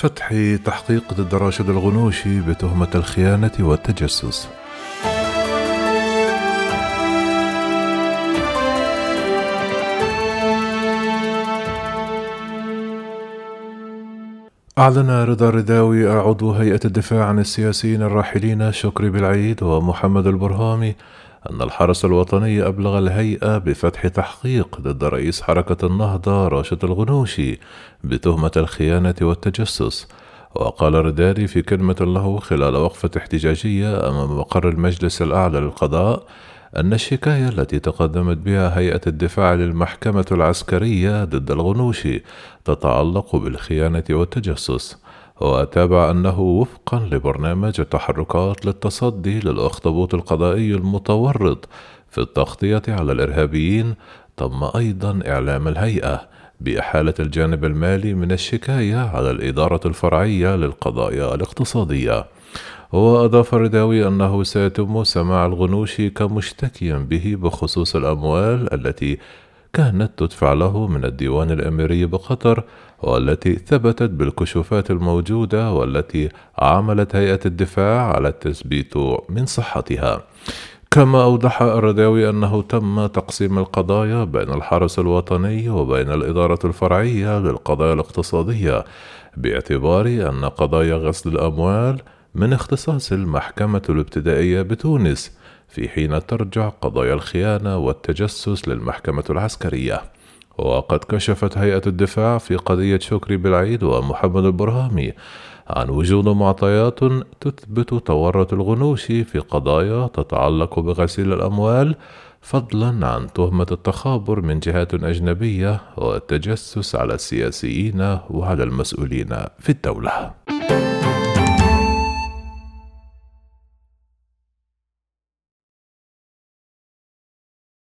فتح تحقيق ضد راشد الغنوشي بتهمة الخيانة والتجسس. أعلن رضا الرداوي عضو هيئة الدفاع عن السياسيين الراحلين شكري بالعيد ومحمد البرهامي أن الحرس الوطني أبلغ الهيئة بفتح تحقيق ضد رئيس حركة النهضة راشد الغنوشي بتهمة الخيانة والتجسس. وقال رداري في كلمة له خلال وقفة احتجاجية أمام مقر المجلس الأعلى للقضاء أن الشكاية التي تقدمت بها هيئة الدفاع للمحكمة العسكرية ضد الغنوشي تتعلق بالخيانة والتجسس. وتابع أنه وفقا لبرنامج التحركات للتصدي للأخطبوط القضائي المتورط في التغطية على الإرهابيين تم أيضا إعلام الهيئة بإحالة الجانب المالي من الشكاية على الإدارة الفرعية للقضايا الاقتصادية. وأضاف الرداوي أنه سيتم سماع الغنوشي كمشتكيا به بخصوص الأموال التي كانت تدفع له من الديوان الأميري بقطر والتي ثبتت بالكشوفات الموجودة والتي عملت هيئة الدفاع على التثبيت من صحتها. كما أوضح الرداوي أنه تم تقسيم القضايا بين الحرس الوطني وبين الإدارة الفرعية للقضايا الاقتصادية باعتبار أن قضايا غسل الأموال من اختصاص المحكمة الابتدائية بتونس في حين ترجع قضايا الخيانة والتجسس للمحكمة العسكرية. وقد كشفت هيئة الدفاع في قضية شكري بالعيد ومحمد البرهامي عن وجود معطيات تثبت تورط الغنوشي في قضايا تتعلق بغسيل الأموال فضلا عن تهمة التخابر من جهات أجنبية والتجسس على السياسيين وعلى المسؤولين في الدولة.